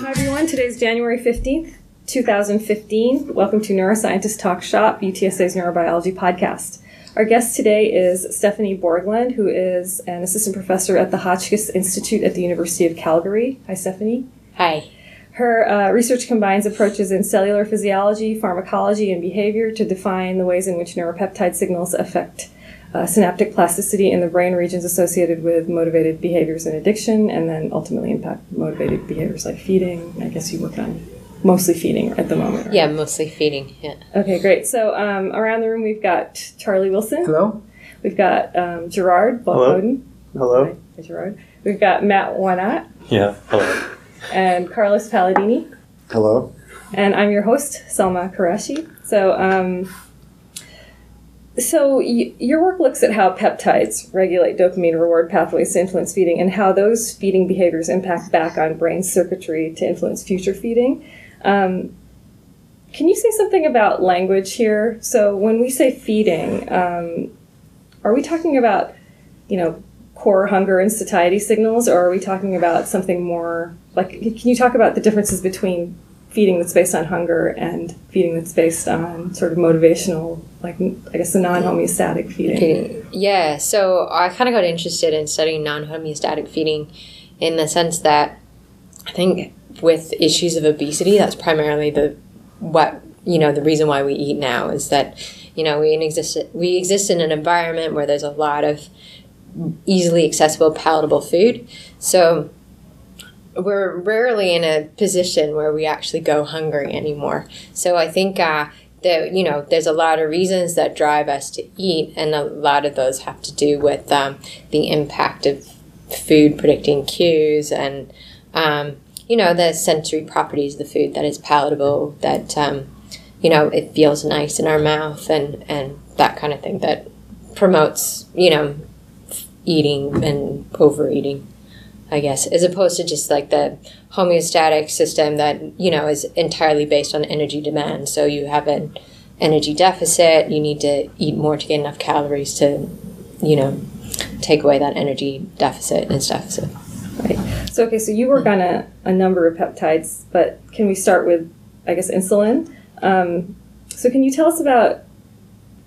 Hi everyone, today's January 15th, 2015. Welcome to Neuroscientist Talk Shop, UTSA's neurobiology podcast. Our guest today is Stephanie Borgland, who is an assistant professor at the Hotchkiss Institute at the University of Calgary. Hi, Stephanie. Hi. Her uh, research combines approaches in cellular physiology, pharmacology, and behavior to define the ways in which neuropeptide signals affect uh, synaptic plasticity in the brain regions associated with motivated behaviors and addiction, and then ultimately impact motivated behaviors like feeding. I guess you work on mostly feeding at the moment. Right? Yeah, mostly feeding. Yeah. Okay, great. So um, around the room, we've got Charlie Wilson. Hello. We've got um, Gerard Hello. Balcoden. Hello. Hi, Gerard. We've got Matt Wanat Yeah. Hello. and Carlos Palladini. Hello. And I'm your host, Selma Qureshi. So, um, so y- your work looks at how peptides regulate dopamine reward pathways to influence feeding, and how those feeding behaviors impact back on brain circuitry to influence future feeding. Um, can you say something about language here? So, when we say feeding, um, are we talking about, you know, core hunger and satiety signals, or are we talking about something more like? Can you talk about the differences between feeding that's based on hunger and feeding that's based on sort of motivational, like I guess the non-homeostatic feeding. Yeah, so I kind of got interested in studying non homeostatic feeding in the sense that I think with issues of obesity, that's primarily the what you know the reason why we eat now is that you know we exist we exist in an environment where there's a lot of easily accessible palatable food so we're rarely in a position where we actually go hungry anymore. So I think uh, that you know there's a lot of reasons that drive us to eat, and a lot of those have to do with um, the impact of food predicting cues and um, you know the sensory properties of the food that is palatable, that um, you know it feels nice in our mouth, and and that kind of thing that promotes you know eating and overeating. I guess, as opposed to just like the homeostatic system that, you know, is entirely based on energy demand. So you have an energy deficit, you need to eat more to get enough calories to, you know, take away that energy deficit and deficit. Right. So okay, so you work on a, a number of peptides, but can we start with, I guess, insulin? Um, so can you tell us about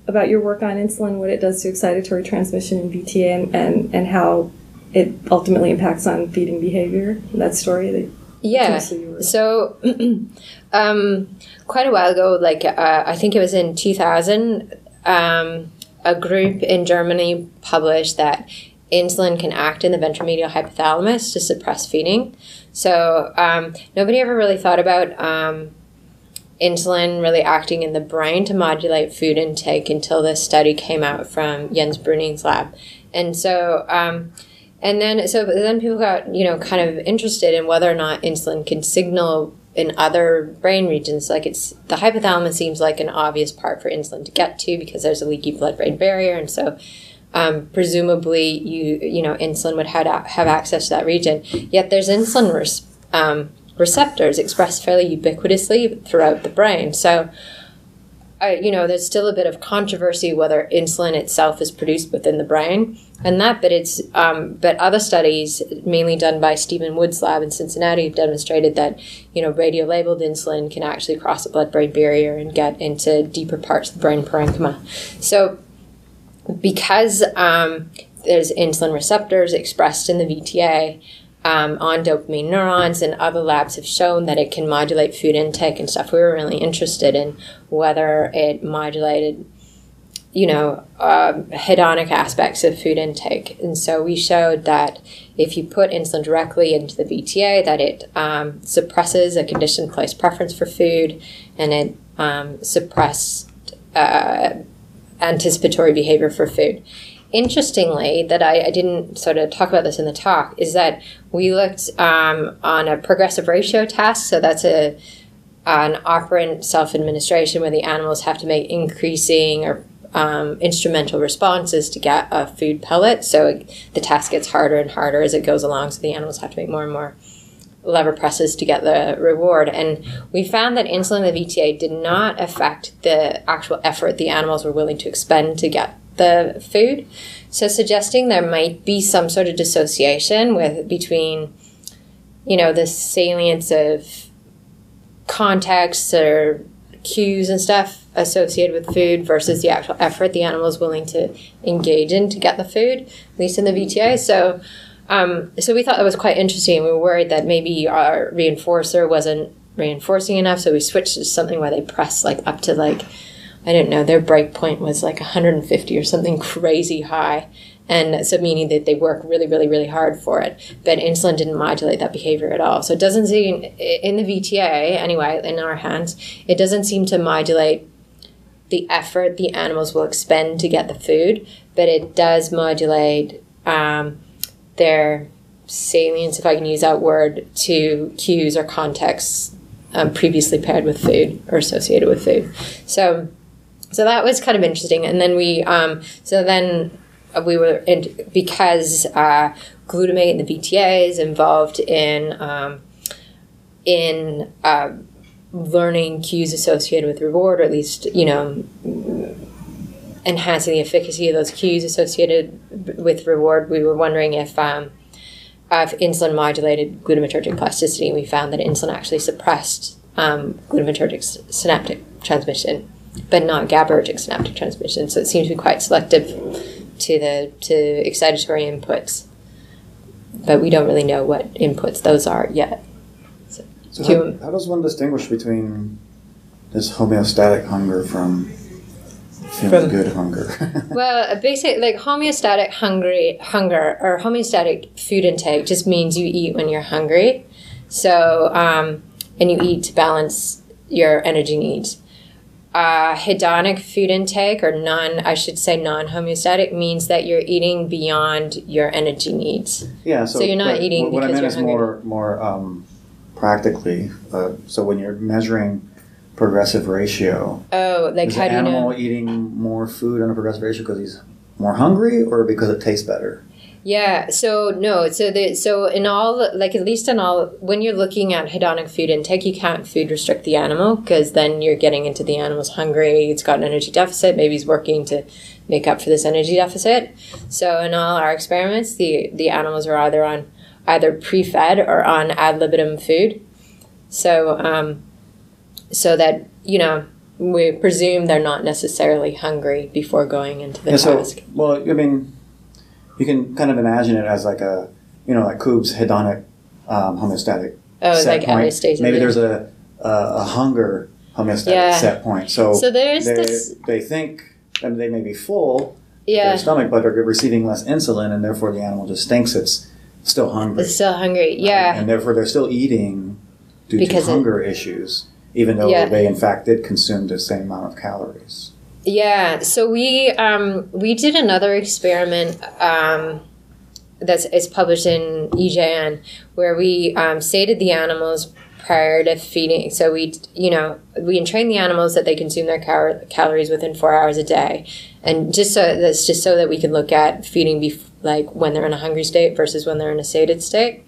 about your work on insulin, what it does to excitatory transmission in VTA, and, and, and how it ultimately impacts on feeding behavior. That story that yeah. So, um, quite a while ago, like uh, I think it was in two thousand, um, a group in Germany published that insulin can act in the ventromedial hypothalamus to suppress feeding. So um, nobody ever really thought about um, insulin really acting in the brain to modulate food intake until this study came out from Jens Bruning's lab, and so. And then, so then people got, you know, kind of interested in whether or not insulin can signal in other brain regions. Like it's, the hypothalamus seems like an obvious part for insulin to get to because there's a leaky blood brain barrier. And so, um, presumably you, you know, insulin would have, have access to that region. Yet there's insulin res- um, receptors expressed fairly ubiquitously throughout the brain. So, you know, there's still a bit of controversy whether insulin itself is produced within the brain and that, but it's um, but other studies, mainly done by Stephen Wood's lab in Cincinnati, have demonstrated that you know radio-labeled insulin can actually cross the blood-brain barrier and get into deeper parts of the brain parenchyma. So, because um, there's insulin receptors expressed in the VTA, um, on dopamine neurons, and other labs have shown that it can modulate food intake and stuff. We were really interested in whether it modulated, you know, uh, hedonic aspects of food intake. And so we showed that if you put insulin directly into the VTA, that it um, suppresses a conditioned place preference for food, and it um, suppressed uh, anticipatory behavior for food interestingly, that I, I, didn't sort of talk about this in the talk, is that we looked um, on a progressive ratio task. So that's a an operant self administration where the animals have to make increasing or um, instrumental responses to get a food pellet. So it, the task gets harder and harder as it goes along. So the animals have to make more and more lever presses to get the reward. And we found that insulin in the VTA did not affect the actual effort the animals were willing to expend to get the food. So suggesting there might be some sort of dissociation with between, you know, the salience of context or cues and stuff associated with food versus the actual effort the animal is willing to engage in to get the food, at least in the VTA. So, um, so we thought that was quite interesting. We were worried that maybe our reinforcer wasn't reinforcing enough, so we switched to something where they press like up to like I don't know, their break point was like 150 or something crazy high. And so, meaning that they work really, really, really hard for it. But insulin didn't modulate that behavior at all. So, it doesn't seem, in the VTA, anyway, in our hands, it doesn't seem to modulate the effort the animals will expend to get the food, but it does modulate um, their salience, if I can use that word, to cues or contexts um, previously paired with food or associated with food. So, so that was kind of interesting. And then we, um, so then we were, in, because uh, glutamate and the VTA is involved in, um, in uh, learning cues associated with reward, or at least, you know, enhancing the efficacy of those cues associated with reward, we were wondering if, um, if insulin modulated glutamatergic plasticity. We found that insulin actually suppressed um, glutamatergic synaptic transmission but not GABAergic synaptic transmission. So it seems to be quite selective to the to excitatory inputs, but we don't really know what inputs those are yet. So, so how, how, does one distinguish between this homeostatic hunger from from good hunger? well, basically, like homeostatic hungry hunger or homeostatic food intake just means you eat when you're hungry. So, um, and you eat to balance your energy needs uh, hedonic food intake or non i should say non-homeostatic means that you're eating beyond your energy needs. Yeah so, so you're not eating what, because i meant you're is hungry. more more um, practically uh, so when you're measuring progressive ratio oh like is how do you animal know eating more food on a progressive ratio because he's more hungry or because it tastes better yeah. So no. So the so in all like at least in all when you're looking at hedonic food intake, you can't food restrict the animal because then you're getting into the animal's hungry. It's got an energy deficit. Maybe he's working to make up for this energy deficit. So in all our experiments, the the animals are either on either pre-fed or on ad libitum food. So um, so that you know we presume they're not necessarily hungry before going into the yeah, task. So, well, I mean you can kind of imagine it as like a you know like Kubb's hedonic um, homeostatic. Oh, set like point. Maybe there's a a, a hunger homeostatic Yeah. set point. So So there's they, this- they think I mean, they may be full Yeah. their stomach, but are receiving less insulin, and therefore the animal just thinks it's still hungry. It's still hungry. right? Yeah. and therefore they're still eating due Because to it- hunger issues, even though Yeah. they in fact did consume the same amount of calories. Yeah, so we um, we did another experiment um, that's is published in EJN where we um, sated the animals prior to feeding. So we you know we entrain the animals that they consume their cal- calories within four hours a day, and just so that's just so that we can look at feeding bef- like when they're in a hungry state versus when they're in a sated state.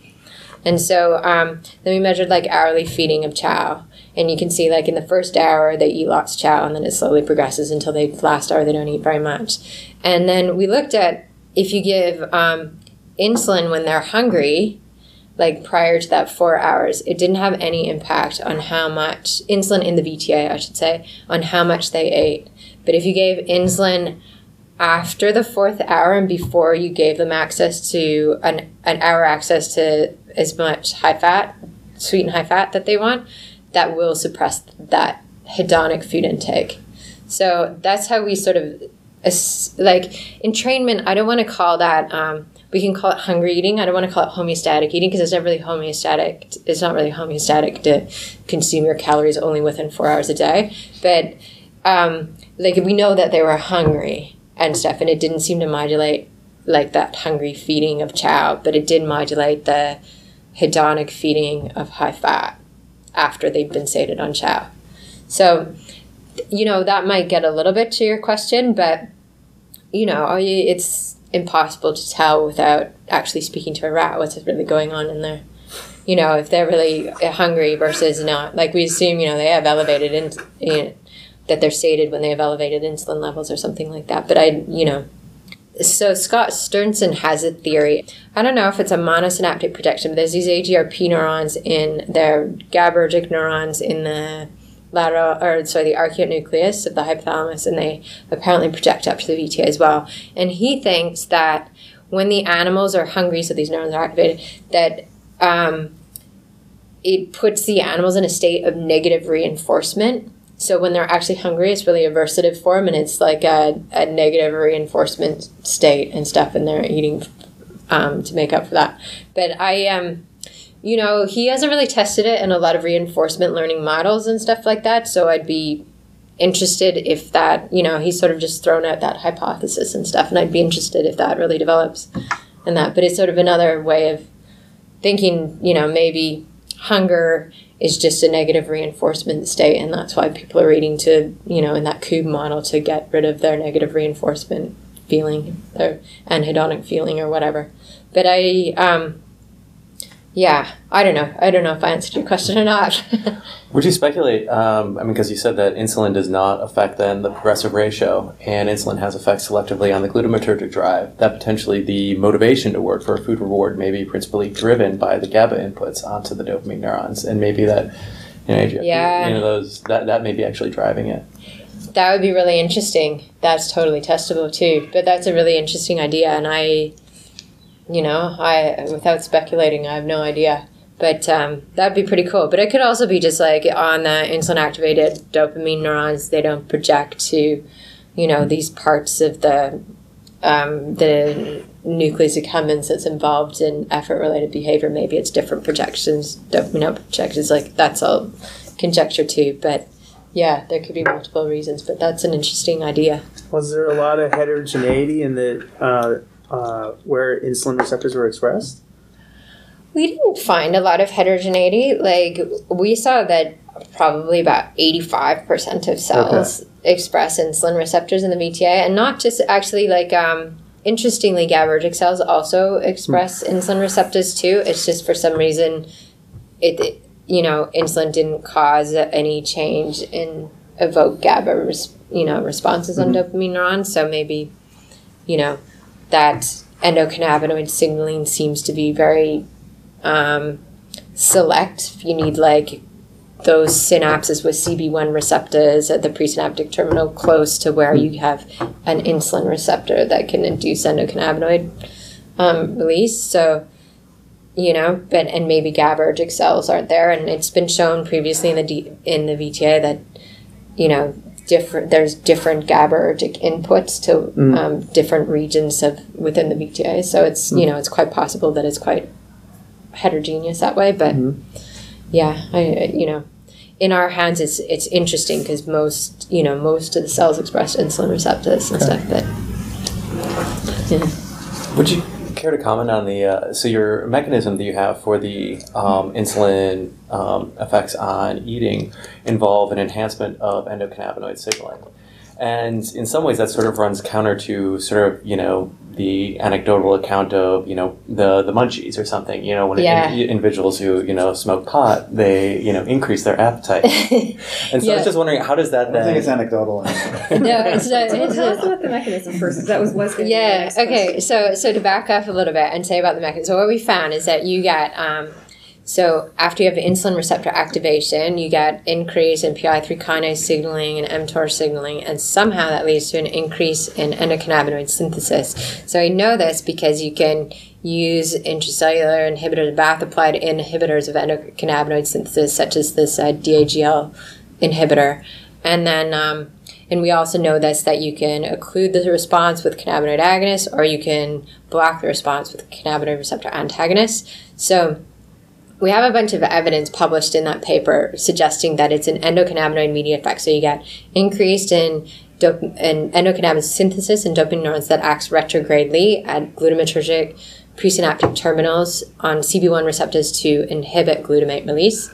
And so um, then we measured like hourly feeding of chow. And you can see like in the first hour they eat lots of chow and then it slowly progresses until the last hour they don't eat very much. And then we looked at if you give um, insulin when they're hungry, like prior to that four hours, it didn't have any impact on how much insulin in the VTA, I should say, on how much they ate. But if you gave insulin after the fourth hour and before you gave them access to an, an hour access to as much high fat, sweet and high fat that they want, that will suppress that hedonic food intake. So that's how we sort of like entrainment. I don't want to call that. Um, we can call it hungry eating. I don't want to call it homeostatic eating because it's not really homeostatic. It's not really homeostatic to consume your calories only within four hours a day. But um, like we know that they were hungry and stuff, and it didn't seem to modulate like that hungry feeding of chow, but it did modulate the hedonic feeding of high fat after they've been sated on chow. So, you know, that might get a little bit to your question, but you know, it's impossible to tell without actually speaking to a rat what's really going on in there. You know, if they're really hungry versus not. Like we assume, you know, they have elevated in, in that they're sated when they have elevated insulin levels or something like that. But I, you know, so Scott Sternson has a theory. I don't know if it's a monosynaptic projection, but there's these AGRP neurons in their GABAergic neurons in the lateral, or sorry, the arcuate of the hypothalamus, and they apparently project up to the VTA as well. And he thinks that when the animals are hungry, so these neurons are activated, that um, it puts the animals in a state of negative reinforcement so when they're actually hungry, it's really aversive form, and it's like a, a negative reinforcement state and stuff, and they're eating um, to make up for that. But I, um, you know, he hasn't really tested it in a lot of reinforcement learning models and stuff like that. So I'd be interested if that, you know, he's sort of just thrown out that hypothesis and stuff, and I'd be interested if that really develops and that. But it's sort of another way of thinking, you know, maybe hunger is just a negative reinforcement state and that's why people are eating to you know in that cube model to get rid of their negative reinforcement feeling their anhedonic feeling or whatever. But i um yeah i don't know. I don't know if i answered your question or not. Would you speculate um, i mean because you said that insulin does not affect then the progressive ratio and insulin has effects selectively on the glutamatergic drive. That potentially the motivation to work for a food reward may be principally driven by the gaba inputs onto the dopamine neurons and maybe that you know, yeah. you know those that, that may be actually driving it. That would be really interesting. That's totally testable too but that's a really interesting idea and i you know, I without speculating, I have no idea. But um, that'd be pretty cool. But it could also be just like on the insulin activated dopamine neurons, they don't project to, you know, these parts of the um, the nucleus accumbens that's involved in effort related behavior. Maybe it's different projections, dopamine projections. Like that's all conjecture too. But yeah, there could be multiple reasons. But that's an interesting idea. Was there a lot of heterogeneity in the uh, uh, where insulin receptors were expressed? We didn't find a lot of heterogeneity. Like we saw that probably about 85% of cells okay. express insulin receptors in the VTA and not just actually like um, interestingly GABAergic cells also express mm. insulin receptors too. It's just for some reason it, it you know insulin didn't cause any change in evoke GABA res- you know responses mm-hmm. on dopamine neurons so maybe you know that endocannabinoid signaling seems to be very um, select. You need like those synapses with CB1 receptors at the presynaptic terminal close to where you have an insulin receptor that can induce endocannabinoid um, release. So, you know, but and maybe GABAergic cells aren't there, and it's been shown previously in the D, in the VTA that, you know, different there's different GABAergic inputs to mm. um, different regions of within the VTA. So it's mm. you know it's quite possible that it's quite heterogeneous that way. But mm. yeah, I you know in our hands it's it's interesting because most you know most of the cells express insulin receptors and okay. stuff. But yeah. would you care to comment on the uh, so your mechanism that you have for the um, insulin um, effects on eating involve an enhancement of endocannabinoid signaling, and in some ways that sort of runs counter to sort of you know the anecdotal account of you know the the munchies or something. You know, when yeah. in, individuals who you know smoke pot, they you know increase their appetite. and so yeah. I was just wondering, how does that? I then... think it's anecdotal. no, it's, it's tell us about the mechanism first. That was was yeah. Okay, so so to back up a little bit and say about the mechanism. So what we found is that you get um, so after you have insulin receptor activation, you get increase in PI3 kinase signaling and mTOR signaling, and somehow that leads to an increase in endocannabinoid synthesis. So I know this because you can use intracellular inhibitors, bathe-applied inhibitors of endocannabinoid synthesis, such as this uh, DAGL inhibitor, and then um, and we also know this that you can occlude the response with cannabinoid agonists, or you can block the response with cannabinoid receptor antagonists. So we have a bunch of evidence published in that paper suggesting that it's an endocannabinoid mediated effect. So you get increased in dop- in endocannabinoid synthesis in dopamine neurons that acts retrogradely at glutamatergic presynaptic terminals on CB1 receptors to inhibit glutamate release.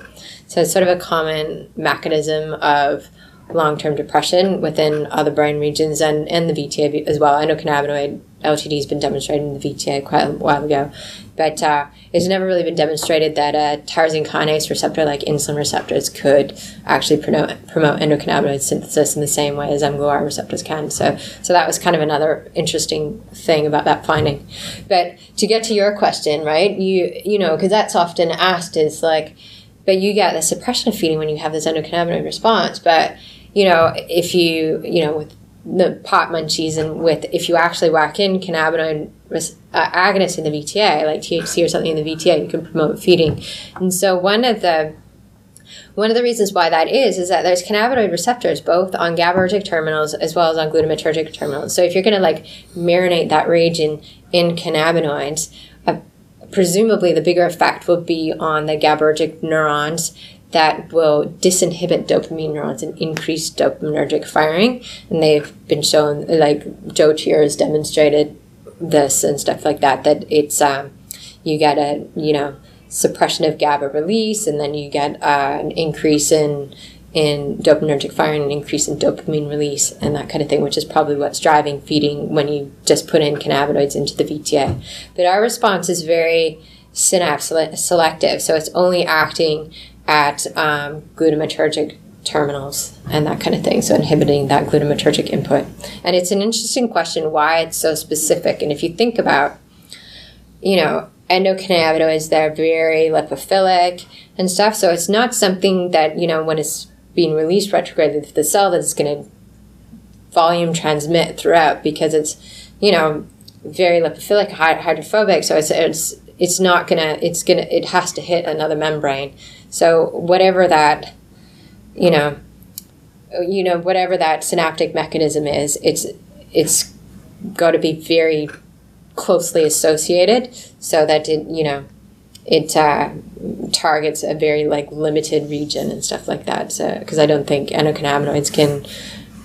So it's sort of a common mechanism of long-term depression within other brain regions and, and the VTA as well. Endocannabinoid LTD has been demonstrated in the VTA quite a while ago, but uh, it's never really been demonstrated that a tyrosine kinase receptor like insulin receptors could actually promote, promote endocannabinoid synthesis in the same way as mGluR receptors can. So, so that was kind of another interesting thing about that finding. But to get to your question, right? You you know because that's often asked is like, but you get the suppression of feeding when you have this endocannabinoid response, but you know if you you know with the pot munchies and with if you actually whack in cannabinoid uh, agonists in the VTA, like THC or something in the VTA, you can promote feeding. And so one of the one of the reasons why that is is that there's cannabinoid receptors both on GABAergic terminals as well as on glutamatergic terminals. So if you're going to like marinate that region in cannabinoids, uh, presumably the bigger effect will be on the GABAergic neurons that will disinhibit dopamine neurons and increase dopaminergic firing. And they've been shown, like Joe Cheer has demonstrated this and stuff like that, that it's, um, you get a, you know, suppression of GABA release, and then you get uh, an increase in in dopaminergic firing, an increase in dopamine release, and that kind of thing, which is probably what's driving feeding when you just put in cannabinoids into the VTA. But our response is very synapse selective, so it's only acting at um, glutamatergic terminals and that kind of thing. So inhibiting that glutamatergic input. And it's an interesting question why it's so specific. And if you think about, you know, endocannabinoids, they're very lipophilic and stuff. So it's not something that, you know, when it's being released retrogradely to the cell that's going to volume transmit throughout because it's, you know, very lipophilic, hydrophobic. So it's, it's, it's not gonna, it's gonna, it has to hit another membrane. So whatever that, you know, you know whatever that synaptic mechanism is, it's it's got to be very closely associated so that it you know it uh, targets a very like limited region and stuff like that. So because I don't think endocannabinoids can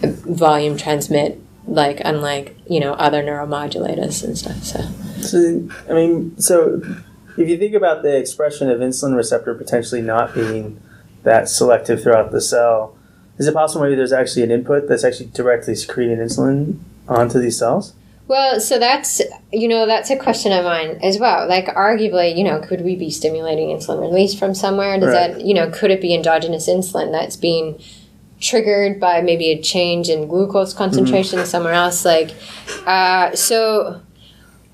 volume transmit like unlike you know other neuromodulators and stuff. So. So I mean, so if you think about the expression of insulin receptor potentially not being that selective throughout the cell, is it possible maybe there's actually an input that's actually directly secreting insulin onto these cells? Well, so that's you know that's a question of mine as well. Like, arguably, you know, could we be stimulating insulin release from somewhere? Does right. that you know could it be endogenous insulin that's being triggered by maybe a change in glucose concentration mm-hmm. somewhere else? Like, uh, so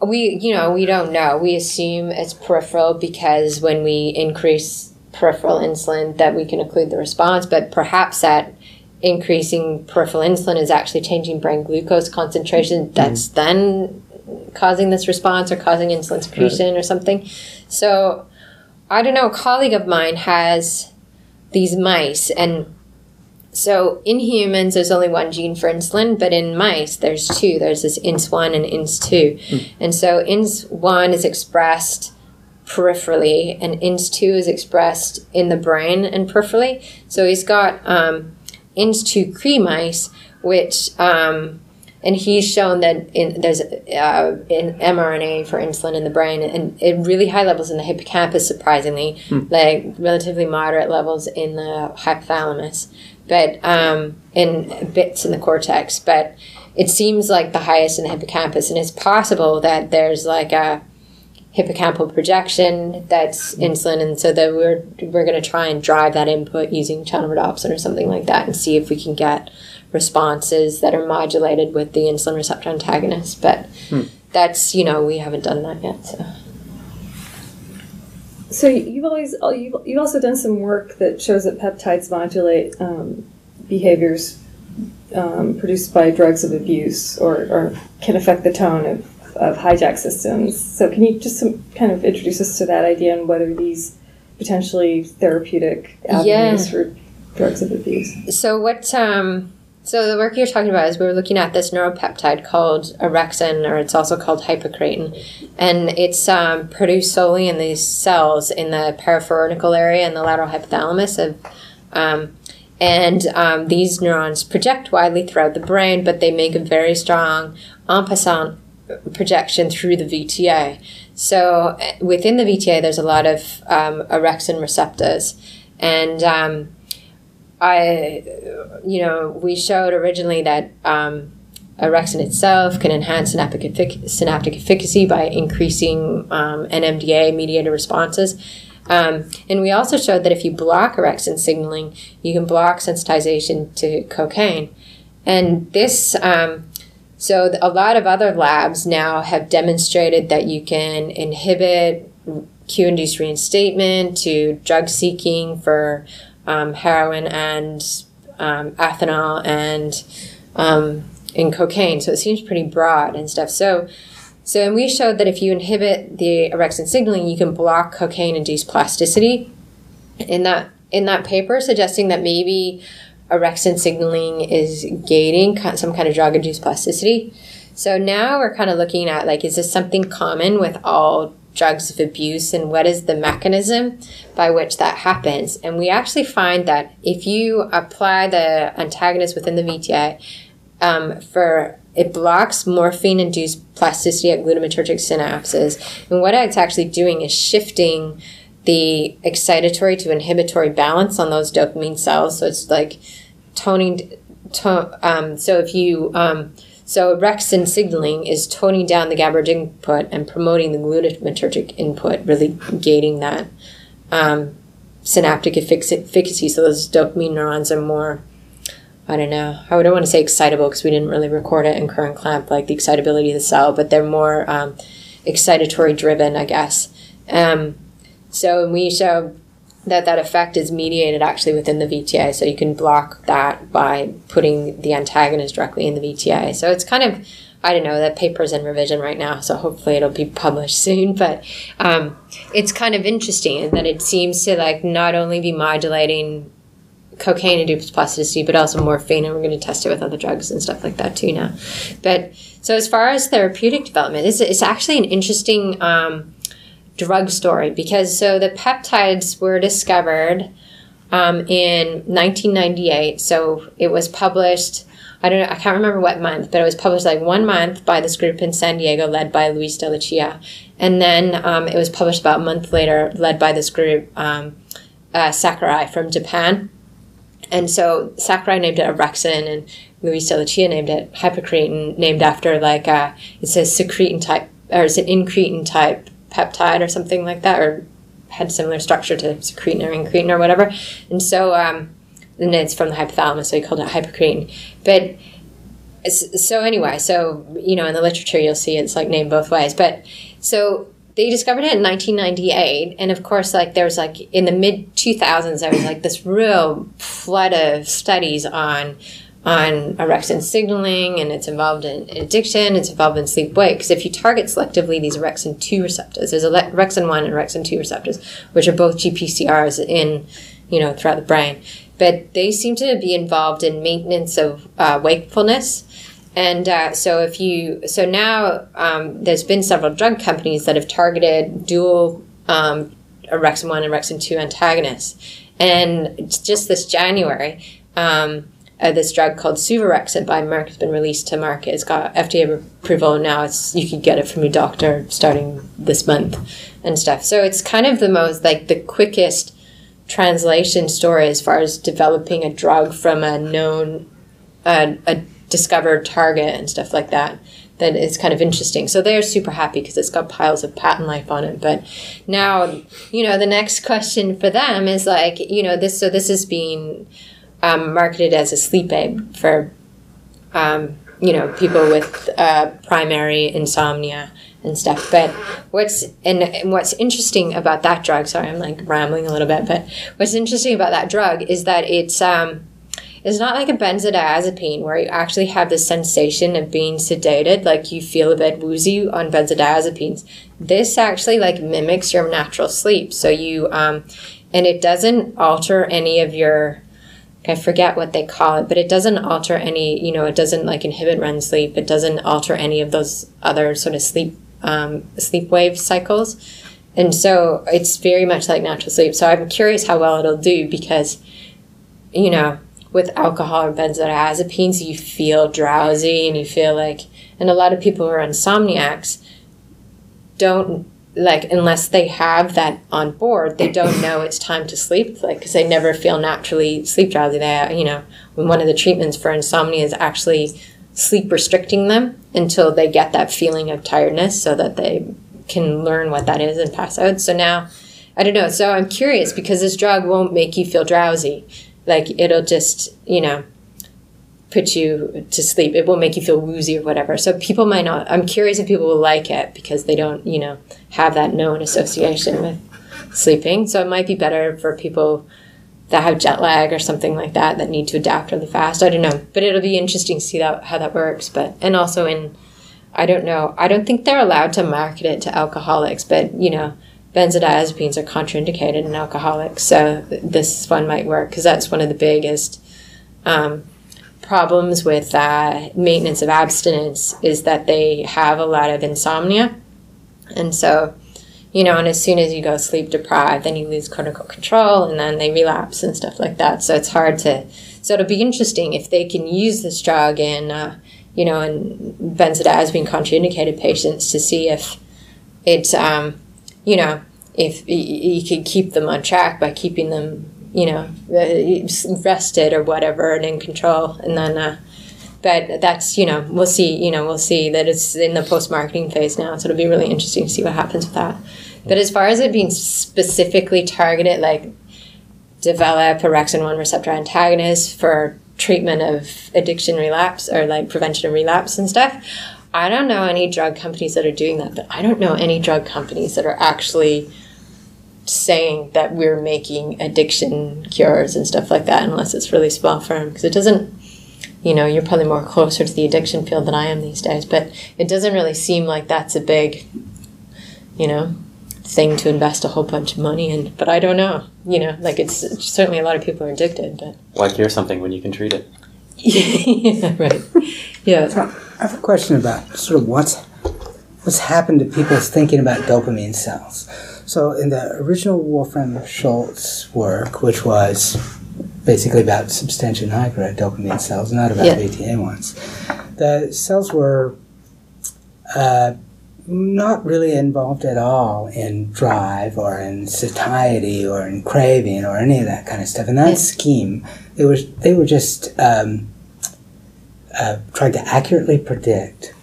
we you know we don't know we assume it's peripheral because when we increase peripheral insulin that we can occlude the response but perhaps that increasing peripheral insulin is actually changing brain glucose concentration mm-hmm. that's mm. then causing this response or causing insulin secretion right. or something so i don't know a colleague of mine has these mice and so in humans, there's only one gene for insulin, but in mice, there's two. There's this INS1 and INS2. Mm. And so INS1 is expressed peripherally, and INS2 is expressed in the brain and peripherally. So he's got um, INS2 Cre mice, which, um, and he's shown that in, there's uh, in mRNA for insulin in the brain, and really high levels in the hippocampus, surprisingly, mm. like relatively moderate levels in the hypothalamus but um, in bits in the cortex. But it seems like the highest in the hippocampus, and it's possible that there's like a hippocampal projection that's insulin, and so that we're we're going to try and drive that input using channel rhodopsin or something like that, and see if we can get responses that are modulated with the insulin receptor antagonist. But hmm. that's you know we haven't done that yet. So. So you've always you've, you've also done some work that shows that peptides modulate um, behaviors um, produced by drugs of abuse or, or can affect the tone of, of hijack systems. So can you just some, kind of introduce us to that idea and whether these potentially therapeutic avenues yeah. for drugs of abuse? So what um, so the work you're talking about is we are looking at this neuropeptide called orexin, or it's also called hypocretin, and it's um, produced solely in these cells in the parafornical area and the lateral hypothalamus of. Um, and um, these neurons project widely throughout the brain, but they make a very strong en passant projection through the VTA. So eh, within the VTA, there's a lot of um, orexin receptors, and um, I, you know, we showed originally that um, orexin itself can enhance synaptic, synaptic efficacy by increasing um, NMDA mediated responses. Um, and we also showed that if you block orexin signaling, you can block sensitization to cocaine. And this, um, so a lot of other labs now have demonstrated that you can inhibit cue induced reinstatement to drug seeking for um, heroin and um, ethanol and um, in cocaine. So it seems pretty broad and stuff. So, so and we showed that if you inhibit the orexin signaling, you can block cocaine-induced plasticity. In that in that paper, suggesting that maybe orexin signaling is gating some kind of drug-induced plasticity. So now we're kind of looking at like, is this something common with all drugs of abuse and what is the mechanism by which that happens. And we actually find that if you apply the antagonist within the VTA um, for it blocks morphine induced plasticity at glutamatergic synapses. And what it's actually doing is shifting the excitatory to inhibitory balance on those dopamine cells. So it's like toning, to, um, so if you, um, so orexin signaling is toning down the GABAergic input and promoting the glutamatergic input, really gating that um, synaptic efficacy. So those dopamine neurons are more, I don't know, I don't want to say excitable because we didn't really record it in current clamp, like the excitability of the cell, but they're more um, excitatory driven, I guess. Um, so we show that that effect is mediated actually within the VTA. So you can block that by putting the antagonist directly in the VTA. So it's kind of, I don't know, that paper's in revision right now. So hopefully it'll be published soon. But um, it's kind of interesting in that it seems to like not only be modulating cocaine induced plasticity, but also morphine. And we're going to test it with other drugs and stuff like that too now. But so as far as therapeutic development, it's, it's actually an interesting. Um, drug story because so the peptides were discovered um, in 1998. So it was published. I don't know. I can't remember what month, but it was published like one month by this group in San Diego, led by Luis de Lucia, and then um, it was published about a month later, led by this group, um, uh, Sakurai from Japan. And so Sakurai named it Orexin, and Luis de Lucia named it hypocretin, named after like a, uh, it's a secretin type or it's an incretin type peptide or something like that, or had similar structure to secretin or incretin or whatever. And so, um, and it's from the hypothalamus, so he called it hypocretin. But so anyway, so you know, in the literature you'll see it's like named both ways. But so they discovered it in 1998 and of course like there was like in the mid 2000s there was like this real flood of studies on on orexin signaling and it's involved in addiction, it's involved in sleep wake. Because if you target selectively these orexin 2 receptors, there's orexin 1 and orexin 2 receptors, which are both GPCRs in, you know, throughout the brain. But they seem to be involved in maintenance of uh, wakefulness. And uh, so if you, so now um, there's been several drug companies that have targeted dual um, orexin 1 and orexin 2 antagonists. And just this January, um, uh, this drug called Suvorexant by Merck has been released to market. It's got FDA approval now. It's you can get it from your doctor starting this month and stuff. So it's kind of the most like the quickest translation story as far as developing a drug from a known uh, a discovered target and stuff like that that is kind of interesting. So they're super happy because it's got piles of patent life on it. But now, you know, the next question for them is like, you know, this so this is being um, marketed as a sleep aid for um, you know people with uh, primary insomnia and stuff. But what's and, and, what's interesting about that drug? Sorry, I'm like rambling a little bit. But what's interesting about that drug is that it's um, it's not like a benzodiazepine where you actually have the sensation of being sedated, like you feel a bit woozy on benzodiazepines. This actually like mimics your natural sleep. So you um, and it doesn't alter any of your I forget what they call it, but it doesn't alter any, you know, it doesn't like inhibit REM sleep. It doesn't alter any of those other sort of sleep um, sleep wave cycles. And so it's very much like natural sleep. So I'm curious how well it'll do because, you know, with alcohol or benzodiazepines, you feel drowsy and you feel like, and a lot of people who are insomniacs don't like unless they have that on board they don't know it's time to sleep like because they never feel naturally sleep drowsy they you know one of the treatments for insomnia is actually sleep restricting them until they get that feeling of tiredness so that they can learn what that is and pass out. So now, I don't know. So I'm curious because this drug won't make you feel drowsy. Like it'll just, you know, put you to sleep. It won't make you feel woozy or whatever. So people might not. I'm curious if people will like it because they don't, you know, have that known association with sleeping. So it might be better for people that have jet lag or something like that that need to adapt really fast. I don't know, but it'll be interesting to see that how that works. But and also in, I don't know. I don't think they're allowed to market it to alcoholics, but you know, benzodiazepines are contraindicated in alcoholics, so this one might work because that's one of the biggest. Um, problems with uh, maintenance of abstinence is that they have a lot of insomnia. And so, you know, and as soon as you go sleep deprived, then you lose cortical control and then they relapse and stuff like that. So it's hard to. So it'll be interesting if they can use this drug in, uh, you know, in benzodiazepine contraindicated patients to see if it's, um, you know, if you could keep them on track by keeping them you know, rested or whatever and in control. And then, uh, but that's, you know, we'll see, you know, we'll see that it's in the post marketing phase now. So it'll be really interesting to see what happens with that. But as far as it being specifically targeted, like develop orexin 1 receptor antagonist for treatment of addiction relapse or like prevention of relapse and stuff, I don't know any drug companies that are doing that, but I don't know any drug companies that are actually saying that we're making addiction cures and stuff like that unless it's really small firm because it doesn't you know you're probably more closer to the addiction field than i am these days but it doesn't really seem like that's a big you know thing to invest a whole bunch of money in but i don't know you know like it's, it's certainly a lot of people are addicted but why cure something when you can treat it. Yeah right. Yeah. So i have a question about sort of what's what's happened to people's thinking about dopamine cells so in the original Wolfram Schultz work, which was basically about substantia nigra dopamine cells, not about yeah. VTA ones, the cells were uh, not really involved at all in drive or in satiety or in craving or any of that kind of stuff. In that yeah. scheme, they were they were just um, uh, trying to accurately predict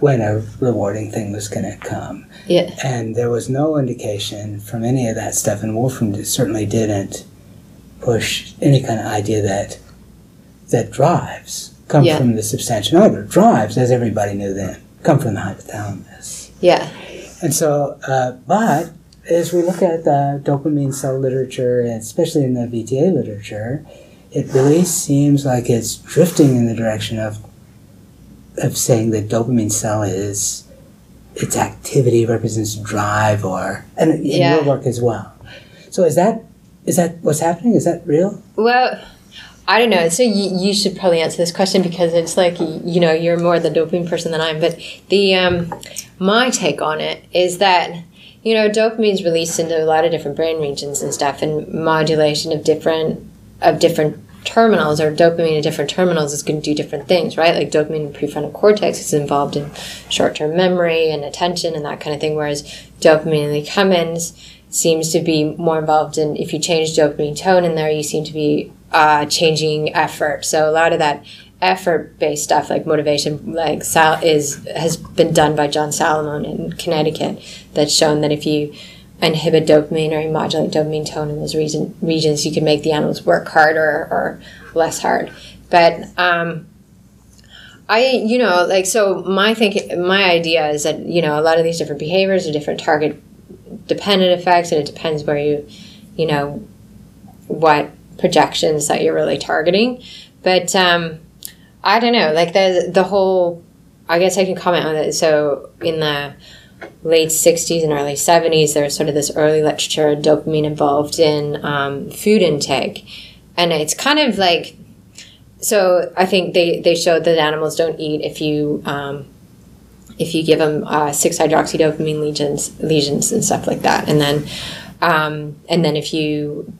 when a rewarding thing was going to come. Yeah. And there was no indication from any of that stuff, and Wolfram certainly didn't push any kind of idea that that drives come yeah. from the substantia nigra. Drives, as everybody knew then, come from the hypothalamus. Yeah. And so, uh, but as we look at the dopamine cell literature, and especially in the VTA literature, it really seems like it's drifting in the direction of of saying that dopamine cell is its activity represents drive or and in yeah. your work as well. So is that is that what's happening? Is that real? Well, I don't know. So you, you should probably answer this question because it's like you know you're more the dopamine person than I am. But the um, my take on it is that you know dopamine is released into a lot of different brain regions and stuff, and modulation of different of different terminals or dopamine in different terminals is going to do different things, right? Like dopamine in prefrontal cortex is involved in short term memory and attention and that kind of thing, whereas dopamine in the accumbens seems to be more involved in if you change dopamine tone in there, you seem to be uh, changing effort. So a lot of that effort based stuff like motivation like Sal is has been done by John Salamone in Connecticut that's shown that if you inhibit dopamine or modulate dopamine tone in those region, regions, you can make the animals work harder or less hard. But um, I, you know, like so. My think, my idea is that you know a lot of these different behaviors are different target dependent effects, and it depends where you, you know, what projections that you're really targeting. But um, I don't know, like the the whole. I guess I can comment on it. So in the late 60s and early 70s, there was sort of this early literature of dopamine involved in um, food intake. And it's kind of like, so I think they, they showed that animals don't eat if you, um, if you give them uh, 6-hydroxydopamine lesions, lesions and stuff like that. And then, um, and then if you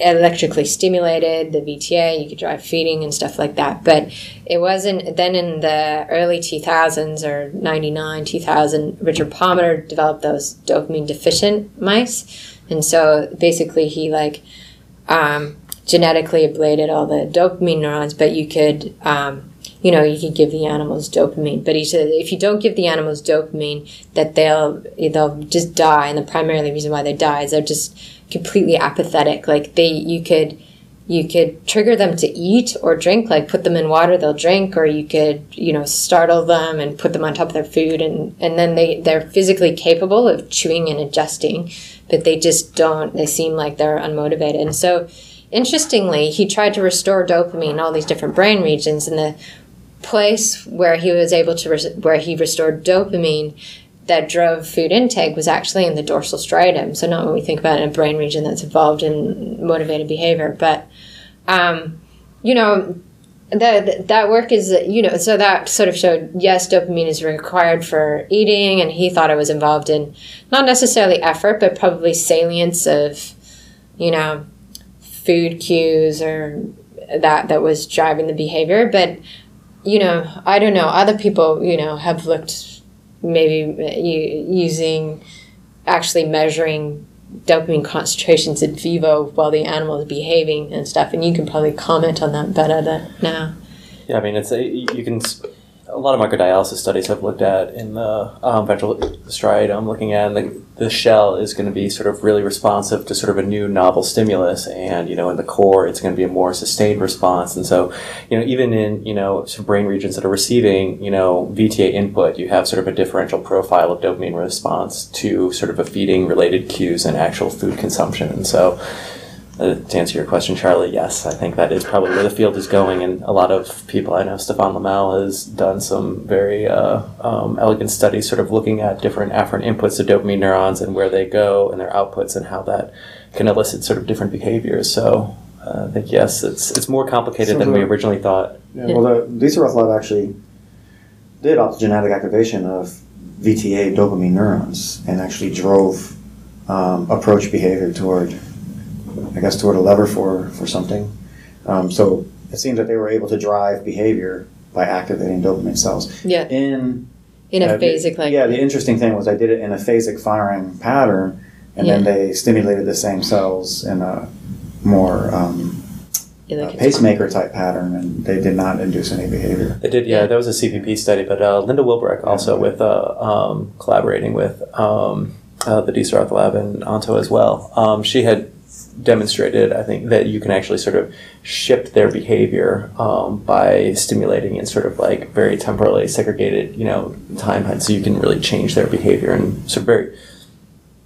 electrically stimulated, the VTA, you could drive feeding and stuff like that. But it wasn't, then in the early 2000s or 99, 2000, Richard Palmer developed those dopamine deficient mice. And so basically he like um, genetically ablated all the dopamine neurons, but you could, um, you know, you could give the animals dopamine. But he said if you don't give the animals dopamine, that they'll they'll just die. And the primary reason why they die is they're just completely apathetic. Like they, you could you could trigger them to eat or drink like put them in water they'll drink or you could you know startle them and put them on top of their food and and then they they're physically capable of chewing and adjusting but they just don't they seem like they're unmotivated and so interestingly he tried to restore dopamine in all these different brain regions and the place where he was able to where he restored dopamine that drove food intake was actually in the dorsal striatum. So not when we think about in a brain region that's involved in motivated behavior, but um, you know that that work is you know so that sort of showed yes dopamine is required for eating and he thought it was involved in not necessarily effort but probably salience of you know food cues or that that was driving the behavior but you know i don't know other people you know have looked maybe uh, using actually measuring dopamine concentrations in vivo while the animal is behaving and stuff. And you can probably comment on that better than now. Yeah, I mean, it's a, you can a lot of microdialysis studies have looked at in the um, ventral striatum, looking at the, the shell is going to be sort of really responsive to sort of a new novel stimulus, and you know in the core it's going to be a more sustained response. And so, you know, even in you know some brain regions that are receiving you know VTA input, you have sort of a differential profile of dopamine response to sort of a feeding related cues and actual food consumption. And so, uh, to answer your question, Charlie, yes, I think that is probably where the field is going, and a lot of people I know. Stefan Lamel has done some very uh, um, elegant studies, sort of looking at different afferent inputs of dopamine neurons and where they go and their outputs, and how that can elicit sort of different behaviors. So uh, I think yes, it's it's more complicated so than the, we originally thought. Yeah, well, the Lisa Roth actually did optogenetic activation of VTA dopamine neurons and actually drove um, approach behavior toward I guess, toward a lever for, for something. Um, so it seems that they were able to drive behavior by activating dopamine cells. Yeah. In in a uh, phasic like yeah the interesting thing was i did it in a phasic firing pattern and yeah. then they stimulated the same cells in a more um, uh, pacemaker type pattern and they did not induce any behavior they did yeah, yeah. that was a cpp study but uh, linda wilbrecht also yeah. with uh, um, collaborating with um, uh, the DSROth lab and Anto as well um, she had demonstrated, I think, that you can actually sort of shift their behavior um, by stimulating in sort of like very temporally segregated, you know, time. So you can really change their behavior in sort of very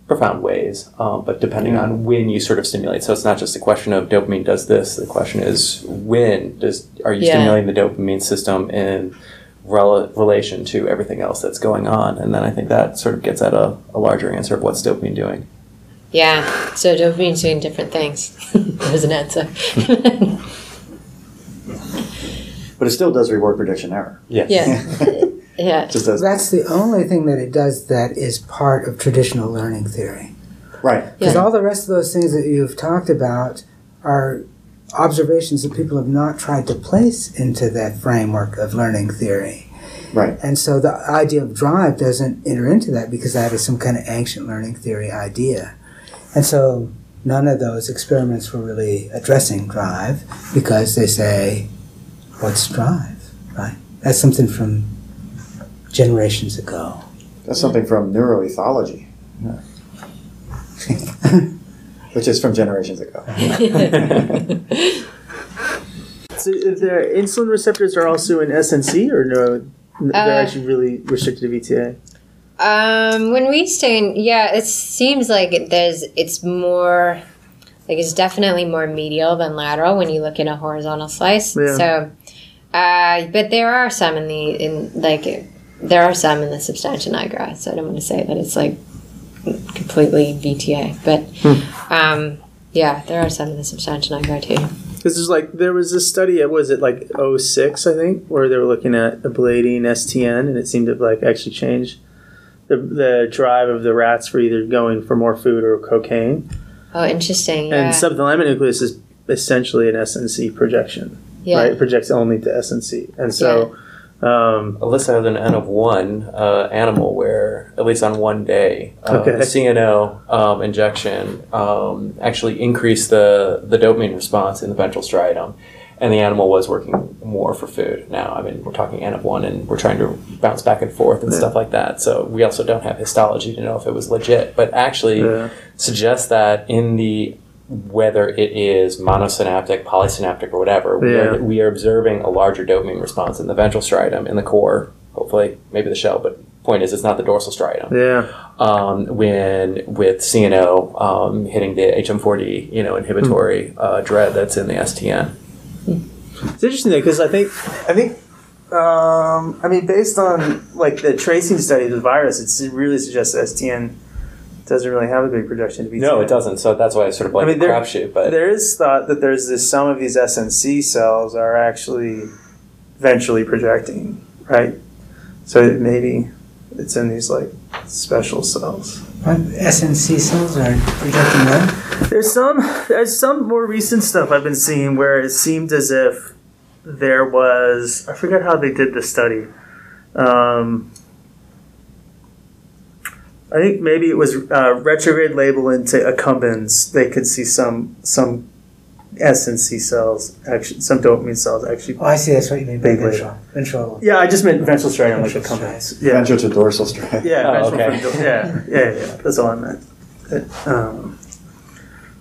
profound ways. Um, but depending yeah. on when you sort of stimulate, so it's not just a question of dopamine does this. The question is when does are you yeah. stimulating the dopamine system in rel- relation to everything else that's going on? And then I think that sort of gets at a, a larger answer of what's dopamine doing. Yeah, so dopamine's doing different things. There's an answer. but it still does reward prediction error. Yeah. Yeah. yeah. Just does. That's the only thing that it does that is part of traditional learning theory. Right. Because yeah. all the rest of those things that you've talked about are observations that people have not tried to place into that framework of learning theory. Right. And so the idea of drive doesn't enter into that because that is some kind of ancient learning theory idea. And so none of those experiments were really addressing drive because they say, what's drive, right? That's something from generations ago. That's something from neuroethology. Yeah. Which is from generations ago. so the insulin receptors are also in SNC or no? They're uh, actually really restricted to VTA? Um, when we stay in, yeah, it seems like there's it's more like it's definitely more medial than lateral when you look at a horizontal slice. Yeah. So, uh, but there are some in the in like there are some in the substantia nigra. So I don't want to say that it's like completely VTA, but hmm. um, yeah, there are some in the substantia nigra too. This is like there was this study. Was it like 06, I think, where they were looking at ablating STN, and it seemed to like actually change the, the drive of the rats for either going for more food or cocaine. Oh, interesting. Yeah. And subthalamic nucleus is essentially an SNC projection. Yeah. Right? It projects only to SNC. And so. Yeah. Um, Alyssa had an N of one uh, animal where, at least on one day, uh, okay. the CNO um, injection um, actually increased the, the dopamine response in the ventral striatum and the animal was working more for food. Now, I mean, we're talking N of one, and we're trying to bounce back and forth and Yeah. stuff like that. So we also don't have histology to know if it was legit, but actually Yeah. suggests that in the whether it is monosynaptic, polysynaptic, or whatever, we, are, we are observing a larger dopamine response in the ventral striatum, in the core, hopefully, maybe the shell, but point is it's not the dorsal striatum. Yeah. Um, when with CNO um, hitting the HM4D, you know, inhibitory uh, dread that's in the STN. It's interesting though because I think I think um, I mean based on like the tracing study of the virus, it really suggests STN doesn't really have a big projection to be. No, it doesn't. So that's why it's sort of like I mean, there- crapshoot. But There is thought that there's this some of these SNC cells are actually ventrally projecting, right? So maybe it's in these like special cells. What SNC cells are projecting what? There's some there's some more recent stuff I've been seeing where it seemed as if there was I forget how they did the study. Um, I think maybe it was uh, retrograde label into accumbens. They could see some some SNC cells actually some dopamine cells actually. Oh, I see. That's what you mean by ventral. Ventral. Yeah, I just meant ventral striatum like Ventral accumbens. Yeah, Ventral to dorsal striatum. yeah, Oh, ventral okay. frontal- yeah, yeah, yeah, yeah. That's all I meant. Um,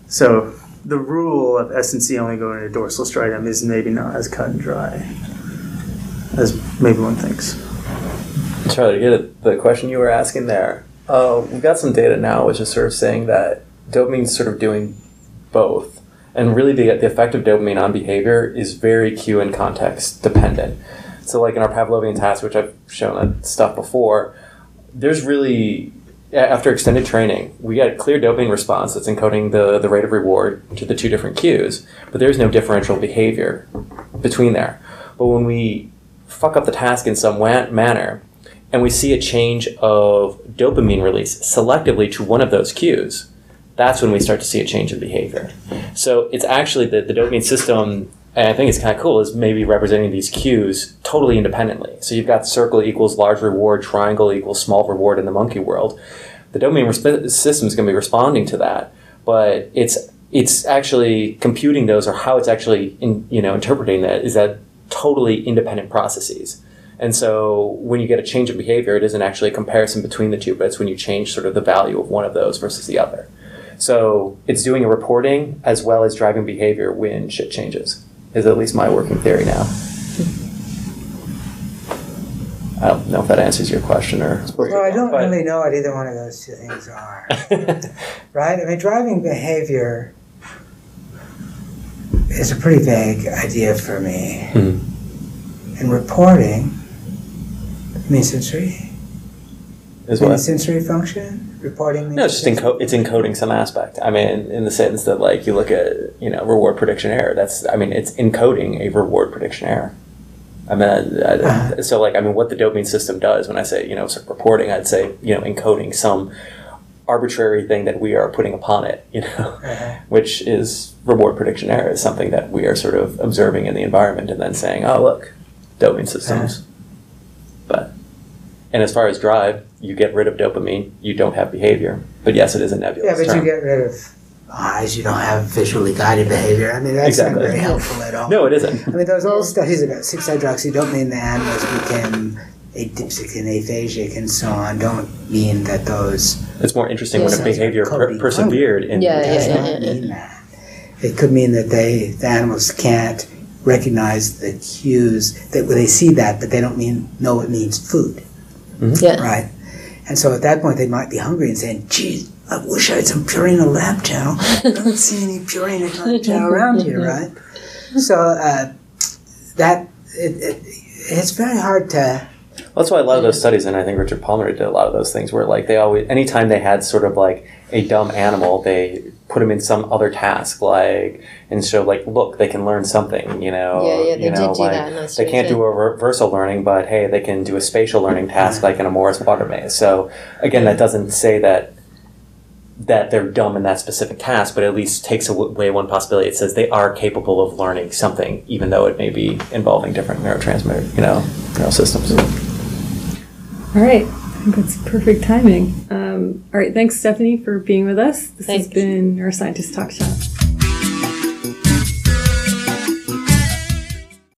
so the rule of S and C only going to dorsal striatum is maybe not as cut and dry as maybe one thinks. Charlie, to get at the question you were asking there, uh, we've got some data now which is sort of saying that dopamine's sort of doing both. And really, the, the effect of dopamine on behavior is very cue and context dependent. So, like in our Pavlovian task, which I've shown that stuff before, there's really, after extended training, we get a clear dopamine response that's encoding the, the rate of reward to the two different cues, but there's no differential behavior between there. But when we fuck up the task in some wa- manner, and we see a change of dopamine release selectively to one of those cues, that's when we start to see a change in behavior. So it's actually the, the dopamine system, and I think it's kind of cool, is maybe representing these cues totally independently. So you've got circle equals large reward, triangle equals small reward in the monkey world. The dopamine resp- system is going to be responding to that, but it's it's actually computing those or how it's actually in, you know interpreting that is that totally independent processes. And so when you get a change of behavior, it isn't actually a comparison between the two, but it's when you change sort of the value of one of those versus the other. So it's doing a reporting as well as driving behavior when shit changes, is at least my working theory now. I don't know if that answers your question or. Well, I don't But- really know what either one of those two things are. right? I mean, driving behavior is a pretty vague idea for me. Mhm. And reporting means sensory. Is Means what? sensory function. Reporting No, it's just enco- it's encoding some aspect. I mean, in the sense that like you look at you know reward prediction error. That's I mean it's encoding a reward prediction error. I mean, I- I- Uh-huh. so like I mean, what the dopamine system does when I say you know sort of reporting, I'd say you know encoding some arbitrary thing that we are putting upon it. You know, Uh-huh. which is reward prediction error is something that we are sort of observing in the environment and then saying, oh look, dopamine systems. But and as far as drive, you get rid of dopamine, you don't have behavior. But yes, it is a nebulous Yeah, but term. you get rid of eyes, you don't have visually guided behavior. I mean, that's Exactly. not very helpful at all. no, it isn't. I mean, those old studies about 6-hydroxydopamine, the animals became atypic and aphasic and so on, don't mean that those It's more interesting when Yeah. a behavior Could per- persevered in Yeah, does yeah, not yeah, yeah. mean that. It could mean that they, the animals can't recognize the cues, that when they see that, but they don't mean know it means food, Yeah. right? And so at that point, they might be hungry and saying, geez, I wish I had some Purina lab chow. I don't see any Purina lab chow around here, right? So uh, that, it, it, it's very hard to, That's why a lot of those studies, and I think Richard Palmer did a lot of those things, where like they always, anytime they had sort of like a dumb animal, they put them in some other task, like and show like, look, they can learn something, you know, Yeah, yeah, they you know, did do like that in those they can't studies, do a reversal learning, but hey, they can do a spatial learning task like in a Morris water maze. So again, that doesn't say that that they're dumb in that specific task, but at least takes away one possibility. It says they are capable of learning something, even though it may be involving different neurotransmitter, you know, neural systems. All right. I think that's perfect timing. Um, all right. Thanks, Stephanie, for being with us. This has been Neuroscientist Talk Shop.